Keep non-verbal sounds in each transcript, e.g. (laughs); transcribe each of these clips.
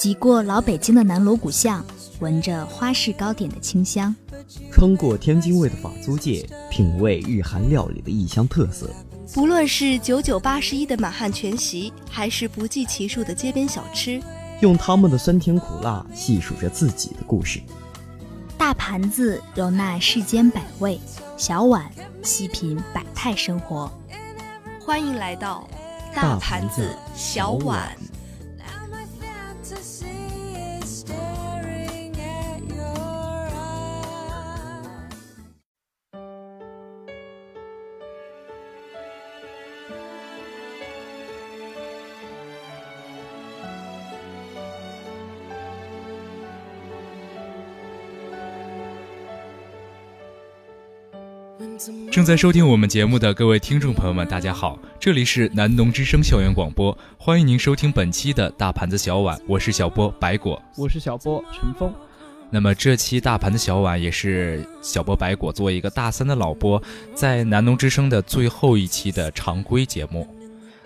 挤过老北京的南锣鼓巷，闻着花式糕点的清香；穿过天津卫的法租界，品味日韩料理的异乡特色。不论是九九八十一的满汉全席，还是不计其数的街边小吃，用他们的酸甜苦辣细数着自己的故事。大盘子容纳世间百味，小碗细品百态生活。欢迎来到大盘子小碗。to see. 正在收听我们节目的各位听众朋友们，大家好，这里是南农之声校园广播，欢迎您收听本期的大盘子小碗，我是小波白果，我是小波陈峰。那么这期大盘子小碗也是小波白果作为一个大三的老播，在南农之声的最后一期的常规节目。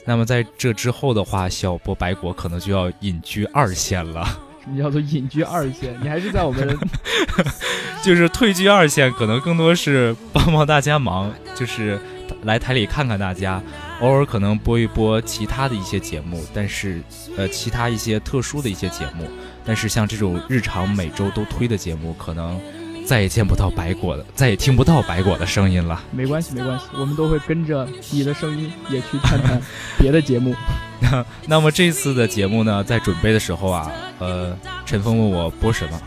那么在这之后的话，小波白果可能就要隐居二线了。你叫做隐居二线？你还是在我们，(laughs) 就是退居二线，可能更多是帮帮大家忙，就是来台里看看大家，偶尔可能播一播其他的一些节目，但是呃，其他一些特殊的一些节目，但是像这种日常每周都推的节目，可能。再也见不到白果的，再也听不到白果的声音了。没关系，没关系，我们都会跟着你的声音也去看看别的节目。(laughs) 那么这次的节目呢，在准备的时候啊，呃，陈峰问我播什么，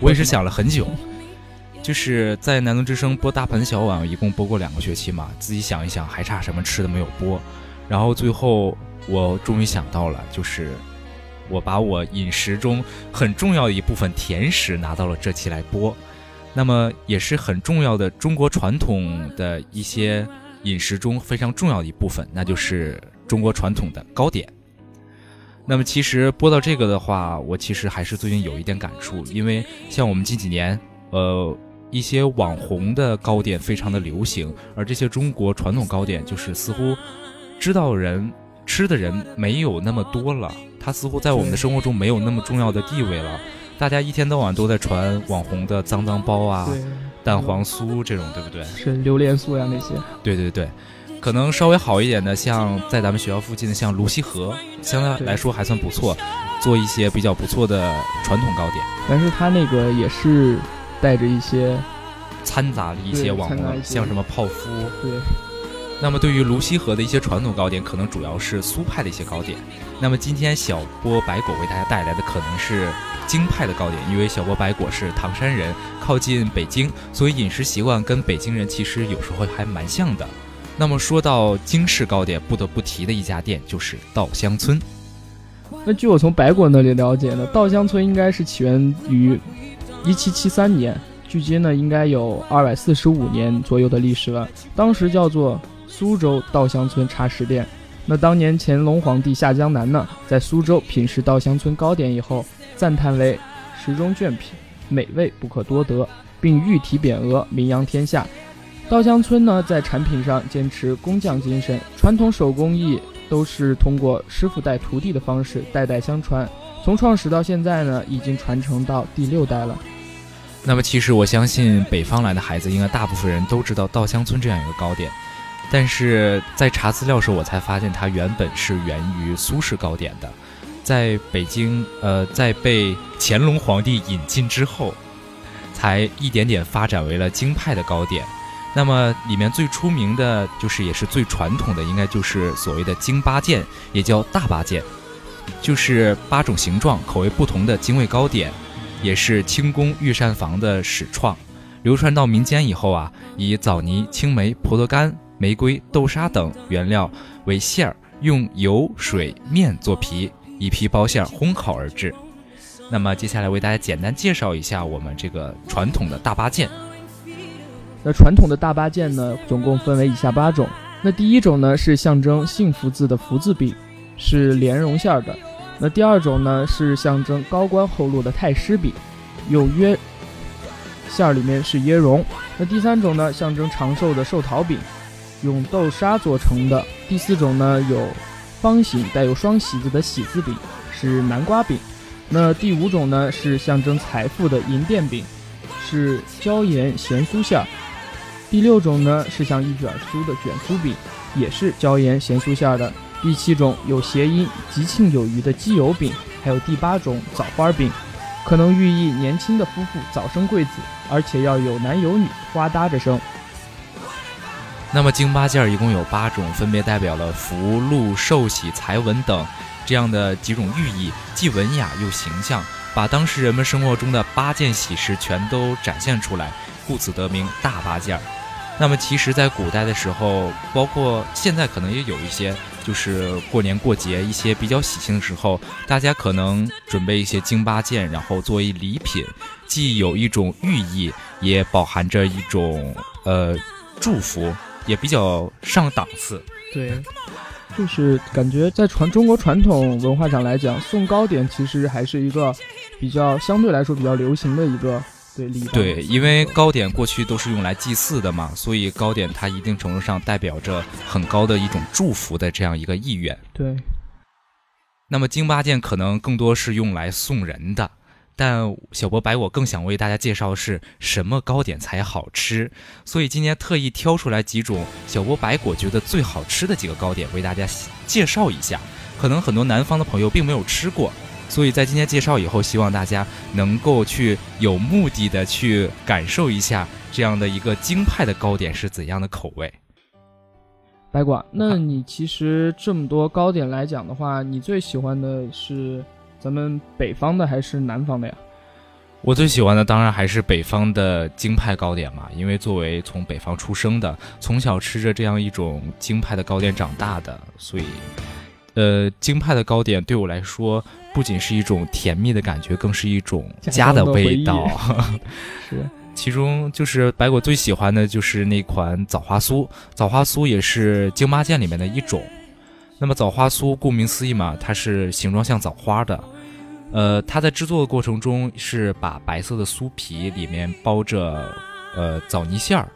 我也是想了很久。就是在南农之声播大盆小碗，一共播过两个学期嘛，自己想一想，还差什么吃的没有播。然后最后我终于想到了，就是我把我饮食中很重要的一部分甜食拿到了这期来播。那么也是很重要的中国传统的一些饮食中非常重要的一部分，那就是中国传统的糕点。那么其实播到这个的话，我其实还是最近有一点感触，因为像我们近几年，呃，一些网红的糕点非常的流行，而这些中国传统糕点就是似乎知道人吃的人没有那么多了，它似乎在我们的生活中没有那么重要的地位了。大家一天到晚都在传网红的脏脏包啊，蛋黄酥这种，对不对？是榴莲酥呀那些。对对对，可能稍微好一点的，像在咱们学校附近的，像卢溪河，相对来说还算不错，做一些比较不错的传统糕点。但是它那个也是带着一些掺杂的一些网红，像什么泡芙。对。那么对于卢溪河的一些传统糕点，可能主要是苏派的一些糕点。那么今天小波白果为大家带来的可能是。京派的糕点，因为小波白果是唐山人，靠近北京，所以饮食习惯跟北京人其实有时候还蛮像的。那么说到京式糕点，不得不提的一家店就是稻香村。那据我从白果那里了解呢，稻香村应该是起源于一七七三年，距今呢应该有二百四十五年左右的历史了。当时叫做苏州稻香村茶食店。那当年乾隆皇帝下江南呢，在苏州品食稻香村糕点以后。赞叹为食中卷品，美味不可多得，并御题匾额，名扬天下。稻香村呢，在产品上坚持工匠精神，传统手工艺都是通过师傅带徒弟的方式代代相传。从创始到现在呢，已经传承到第六代了。那么，其实我相信北方来的孩子，应该大部分人都知道稻香村这样一个糕点。但是在查资料时，我才发现它原本是源于苏式糕点的。在北京，呃，在被乾隆皇帝引进之后，才一点点发展为了京派的糕点。那么里面最出名的就是，也是最传统的，应该就是所谓的京八件，也叫大八件，就是八种形状、口味不同的京味糕点，也是清宫御膳房的始创。流传到民间以后啊，以枣泥、青梅、葡萄干、玫瑰、豆沙等原料为馅儿，用油、水、面做皮。以皮包馅烘烤而制。那么接下来为大家简单介绍一下我们这个传统的大八件。那传统的大八件呢，总共分为以下八种。那第一种呢是象征幸福字的福字饼，是莲蓉馅儿的。那第二种呢是象征高官厚禄的太师饼，有约馅儿里面是椰蓉。那第三种呢象征长寿的寿桃饼，用豆沙做成的。第四种呢有。方形带有双喜字的喜字饼是南瓜饼，那第五种呢是象征财富的银锭饼，是椒盐咸酥馅。第六种呢是像一卷酥的卷酥饼，也是椒盐咸酥馅的。第七种有谐音吉庆有余的鸡油饼，还有第八种枣花饼，可能寓意年轻的夫妇早生贵子，而且要有男有女，花搭着生。那么京八件儿一共有八种，分别代表了福禄寿喜财文等这样的几种寓意，既文雅又形象，把当时人们生活中的八件喜事全都展现出来，故此得名大八件儿。那么其实，在古代的时候，包括现在可能也有一些，就是过年过节一些比较喜庆的时候，大家可能准备一些京八件，然后作为礼品，既有一种寓意，也饱含着一种呃祝福，也比较上档次。对，就是感觉在传中国传统文化上来讲，送糕点其实还是一个比较相对来说比较流行的一个对礼。对，因为糕点过去都是用来祭祀的嘛，所以糕点它一定程度上代表着很高的一种祝福的这样一个意愿。对，那么京八件可能更多是用来送人的，但小博白我更想为大家介绍是什么糕点才好吃，所以今天特意挑出来几种小博白果觉得最好吃的几个糕点为大家介绍一下。可能很多南方的朋友并没有吃过，所以在今天介绍以后，希望大家能够去有目的的去感受一下这样的一个京派的糕点是怎样的口味。白果，那你其实这么多糕点来讲的话，你最喜欢的是咱们北方的还是南方的呀？我最喜欢的当然还是北方的京派糕点嘛，因为作为从北方出生的，从小吃着这样一种京派的糕点长大的，所以，呃，京派的糕点对我来说不仅是一种甜蜜的感觉，更是一种家的味道。(laughs) 是，其中就是白果最喜欢的就是那款枣花酥，枣花酥也是京八件里面的一种。那么枣花酥顾名思义嘛，它是形状像枣花的。呃，它在制作的过程中是把白色的酥皮里面包着呃枣泥馅儿，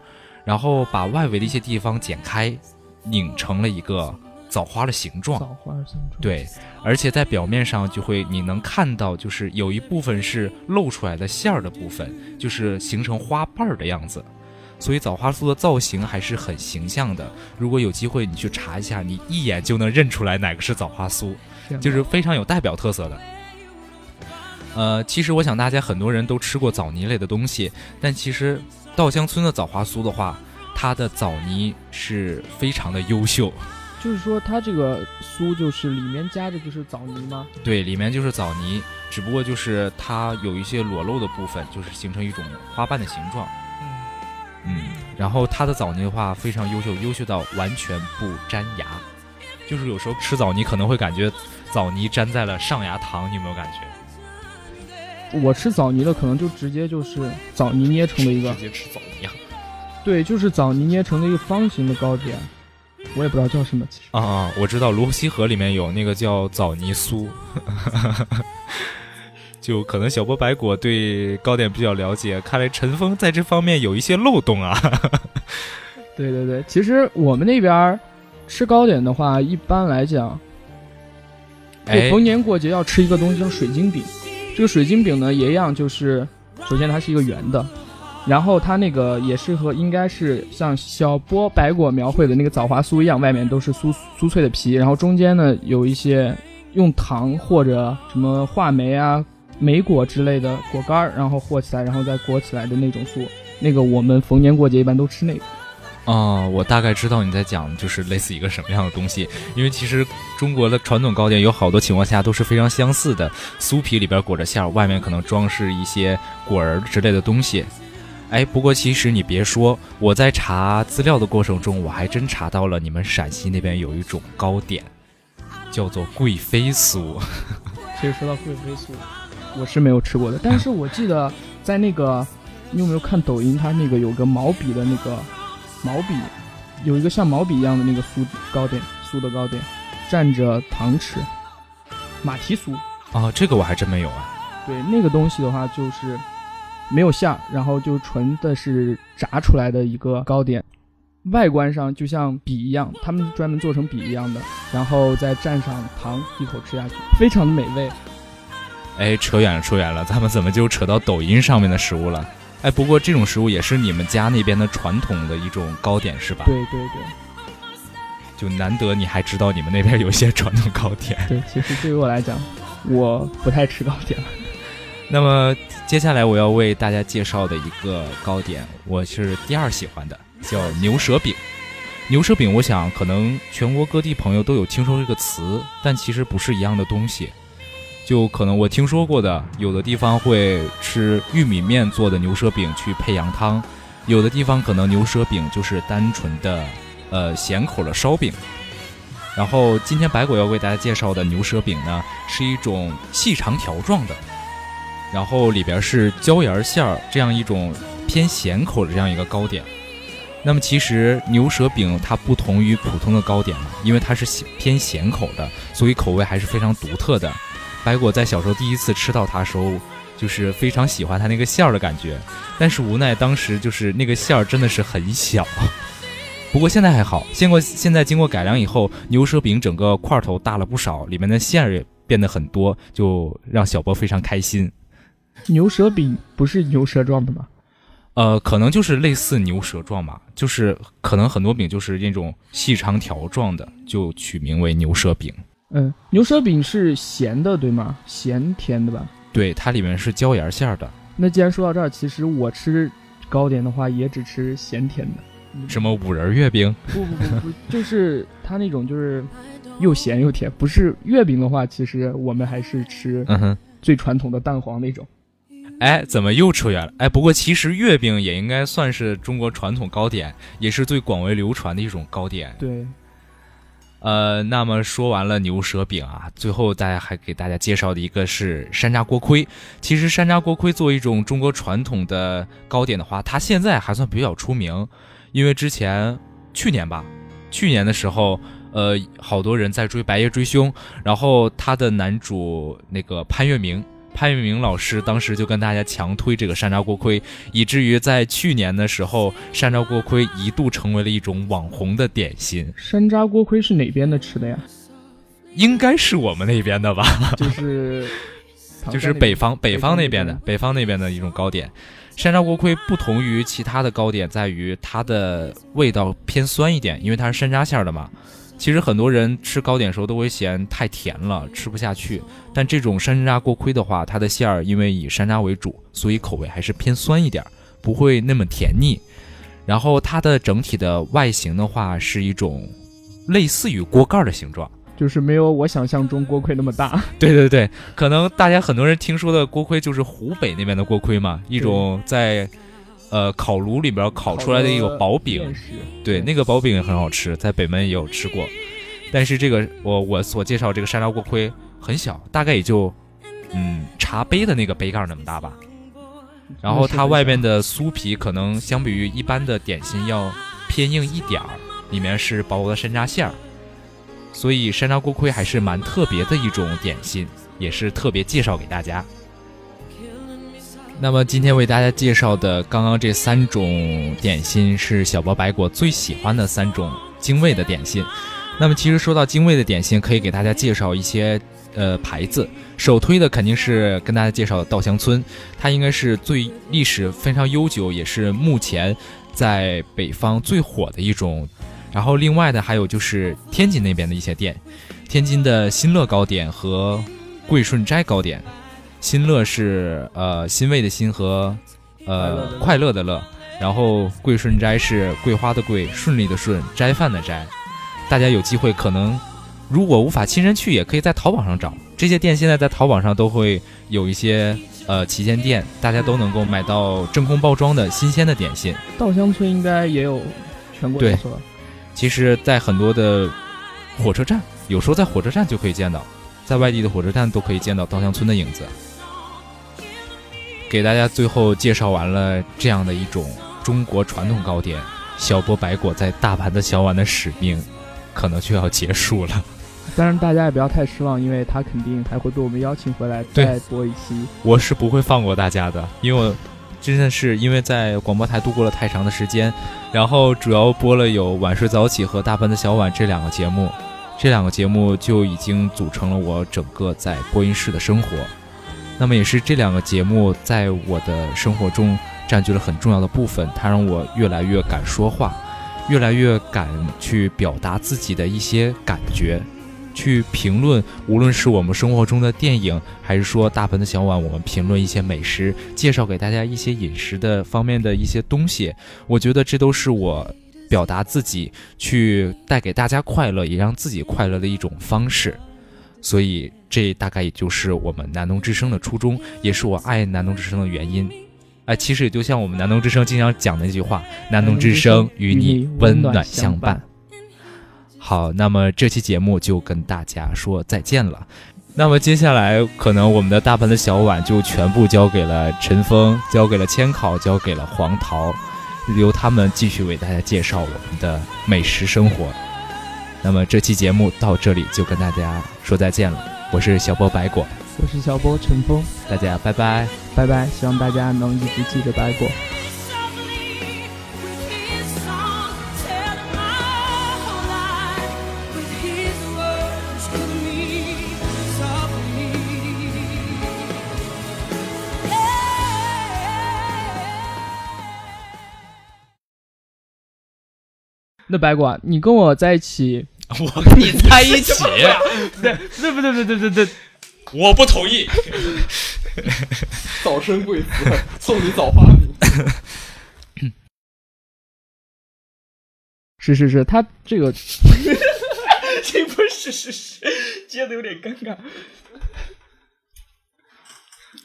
然后把外围的一些地方剪开，拧成了一个枣花的形状。枣花形状。对，而且在表面上就会你能看到，就是有一部分是露出来的馅儿的部分，就是形成花瓣儿的样子。所以枣花酥的造型还是很形象的。如果有机会你去查一下，你一眼就能认出来哪个是枣花酥，就是非常有代表特色的。呃，其实我想大家很多人都吃过枣泥类的东西，但其实稻香村的枣花酥的话，它的枣泥是非常的优秀。就是说它这个酥就是里面加的就是枣泥吗？对，里面就是枣泥，只不过就是它有一些裸露的部分，就是形成一种花瓣的形状。嗯，然后它的枣泥的话非常优秀，优秀到完全不粘牙。就是有时候吃枣泥可能会感觉枣泥粘在了上牙膛，你有没有感觉？我吃枣泥的可能就直接就是枣泥捏成的一个直，接吃枣泥啊！对，就是枣泥捏成的一个方形的糕点，我也不知道叫什么，其实。啊啊，我知道泸溪河里面有那个叫枣泥酥，(laughs) 就可能小波白果对糕点比较了解，看来陈峰在这方面有一些漏洞啊。(laughs) 对对对，其实我们那边吃糕点的话，一般来讲，逢年过节要吃一个东西叫水晶饼。这个水晶饼呢，也一样，就是首先它是一个圆的，然后它那个也是和应该是像小波白果描绘的那个枣花酥一样，外面都是酥酥脆的皮，然后中间呢有一些用糖或者什么话梅啊、莓果之类的果干儿，然后和起来，然后再裹起来的那种酥。那个我们逢年过节一般都吃那个。哦，我大概知道你在讲就是类似一个什么样的东西，因为其实中国的传统糕点有好多情况下都是非常相似的，酥皮里边裹着馅儿，外面可能装饰一些果儿之类的东西。哎，不过其实你别说，我在查资料的过程中，我还真查到了你们陕西那边有一种糕点，叫做贵妃酥。(laughs) 其实说到贵妃酥，我是没有吃过的，但是我记得在那个，你有没有看抖音？它那个有个毛笔的那个毛笔，有一个像毛笔一样的那个酥糕点，酥的糕点，蘸着糖吃，马蹄酥。啊，这个我还真没有啊。对，那个东西的话就是没有馅儿，然后就纯的是炸出来的一个糕点，外观上就像笔一样，他们专门做成笔一样的，然后再蘸上糖，一口吃下去，非常的美味。哎，扯远了，扯远了，咱们怎么就扯到抖音上面的食物了？哎，不过这种食物也是你们家那边的传统的一种糕点是吧？对对对就难得你还知道你们那边有一些传统糕点。对，其实对于我来讲，我不太吃糕点了。(laughs) 那么接下来我要为大家介绍的一个糕点，我是第二喜欢的，叫牛舌饼。牛舌饼，我想可能全国各地朋友都有听说这个词，但其实不是一样的东西。就可能我听说过的，有的地方会吃玉米面做的牛舌饼去配羊汤，有的地方可能牛舌饼就是单纯的呃咸口的烧饼。然后今天白果要为大家介绍的牛舌饼呢，是一种细长条状的，然后里边是椒盐馅儿这样一种偏咸口的这样一个糕点。那么其实牛舌饼它不同于普通的糕点嘛，因为它是咸偏咸口的，所以口味还是非常独特的。白果在小时候第一次吃到它的时候，就是非常喜欢它那个馅儿的感觉，但是无奈当时就是那个馅儿真的是很小。(laughs) 不过现在还好，经过现在经过改良以后，牛舌饼整个块头大了不少，里面的馅儿也变得很多，就让小波非常开心。牛舌饼不是牛舌状的吗？呃，可能就是类似牛舌状吧，就是可能很多饼就是那种细长条状的，就取名为牛舌饼。嗯，牛舌饼是咸的，对吗？咸甜的吧？对，它里面是椒盐馅儿的。那既然说到这儿，其实我吃糕点的话，也只吃咸甜的。什么五仁月饼？不不不不，就是它那种就是又咸又甜。不是月饼的话，其实我们还是吃。最传统的蛋黄那种。哎，怎么又扯远了？哎，不过其实月饼也应该算是中国传统糕点，也是最广为流传的一种糕点。对，呃，那么说完了牛舌饼啊，最后大家还给大家介绍的一个是山楂锅盔。其实山楂锅盔作为一种中国传统的糕点的话，它现在还算比较出名，因为之前去年吧，去年的时候，呃，好多人在追《白夜追凶》，然后他的男主那个潘粤明。潘粤明老师当时就跟大家强推这个山楂锅盔，以至于在去年的时候，山楂锅盔一度成为了一种网红的点心。山楂锅盔是哪边的吃的呀？应该是我们那边的吧？就是 (laughs) 就是北方北北方那边的北方那边的一种糕点。山楂锅盔不同于其他的糕点，在于它的味道偏酸一点，因为它是山楂馅儿的嘛。其实很多人吃糕点的时候都会嫌太甜了，吃不下去。但这种山楂锅盔的话，它的馅儿因为以山楂为主，所以口味还是偏酸一点儿，不会那么甜腻。然后它的整体的外形的话，是一种类似于锅盖儿的形状。就是没有我想象中锅盔那么大。(laughs) 对对对，可能大家很多人听说的锅盔就是湖北那边的锅盔嘛，一种在呃烤炉里边烤出来的一个薄饼。对，那个薄饼也很好吃，在北门也有吃过。但是这个我我所介绍这个山楂锅盔很小，大概也就嗯茶杯的那个杯盖那么大吧。然后它外面的酥皮可能相比于一般的点心要偏硬一点儿，里面是薄薄的山楂馅儿，所以山楂锅盔还是蛮特别的一种点心，也是特别介绍给大家。那么今天为大家介绍的刚刚这三种点心是小波白果最喜欢的三种精卫的点心。那么其实说到精卫的点心，可以给大家介绍一些呃牌子。首推的肯定是跟大家介绍稻香村，它应该是最历史非常悠久，也是目前在北方最火的一种。然后另外的还有就是天津那边的一些店，天津的新乐糕点和桂顺斋糕点。新乐是呃欣慰的欣和呃快乐的乐，然后桂顺斋是桂花的桂，顺利的顺，斋饭的斋。大家有机会可能如果无法亲身去，也可以在淘宝上找这些店。现在在淘宝上都会有一些呃旗舰店，大家都能够买到真空包装的新鲜的点心。稻香村应该也有全国对连锁其实，在很多的火车站，有时候在火车站就可以见到，在外地的火车站都可以见到稻香村的影子。给大家最后介绍完了这样的一种中国传统糕点，小波白果在大盘的小碗的使命，可能就要结束了。当然大家也不要太失望，因为他肯定还会被我们邀请回来再播一期。我是不会放过大家的，因为我真的是因为在广播台度过了太长的时间，然后主要播了有晚睡早起和大盘的小碗这两个节目，这两个节目就已经组成了我整个在播音室的生活。那么也是这两个节目在我的生活中占据了很重要的部分，它让我越来越敢说话，越来越敢去表达自己的一些感觉，去评论，无论是我们生活中的电影，还是说大盆的小碗，我们评论一些美食，介绍给大家一些饮食的方面的一些东西，我觉得这都是我表达自己，去带给大家快乐，也让自己快乐的一种方式。所以，这大概也就是我们南农之声的初衷，也是我爱南农之声的原因。哎，其实也就像我们南农之声经常讲的那句话：“南农之声与你温暖相伴。”好，那么这期节目就跟大家说再见了。那么接下来，可能我们的大盆的小碗就全部交给了陈峰，交给了千考，交给了黄桃，由他们继续为大家介绍我们的美食生活。那么这期节目到这里就跟大家说再见了，我是小波白果，我是小波陈峰，大家拜拜，拜拜，希望大家能一直记得白果。那白果，你跟我在一起，(laughs) 我跟你在一起，(laughs) 对对不对对对对对，(laughs) 我不同意。早生贵子，送你早花米。是是是，他这个，这不是是是，接的有点尴尬。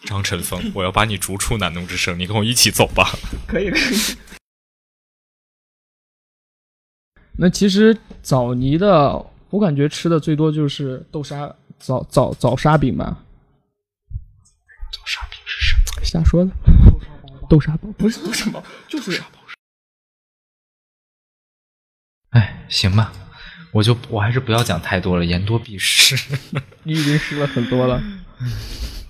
张晨峰，我要把你逐出南农之声，你跟我一起走吧。可以可以。那其实枣泥的，我感觉吃的最多就是豆沙枣枣枣沙饼吧。枣沙饼是什么？瞎说的。豆沙包不是豆沙包，就是沙包。哎，行吧，我就我还是不要讲太多了，言多必失。(laughs) 你已经失了很多了。(laughs)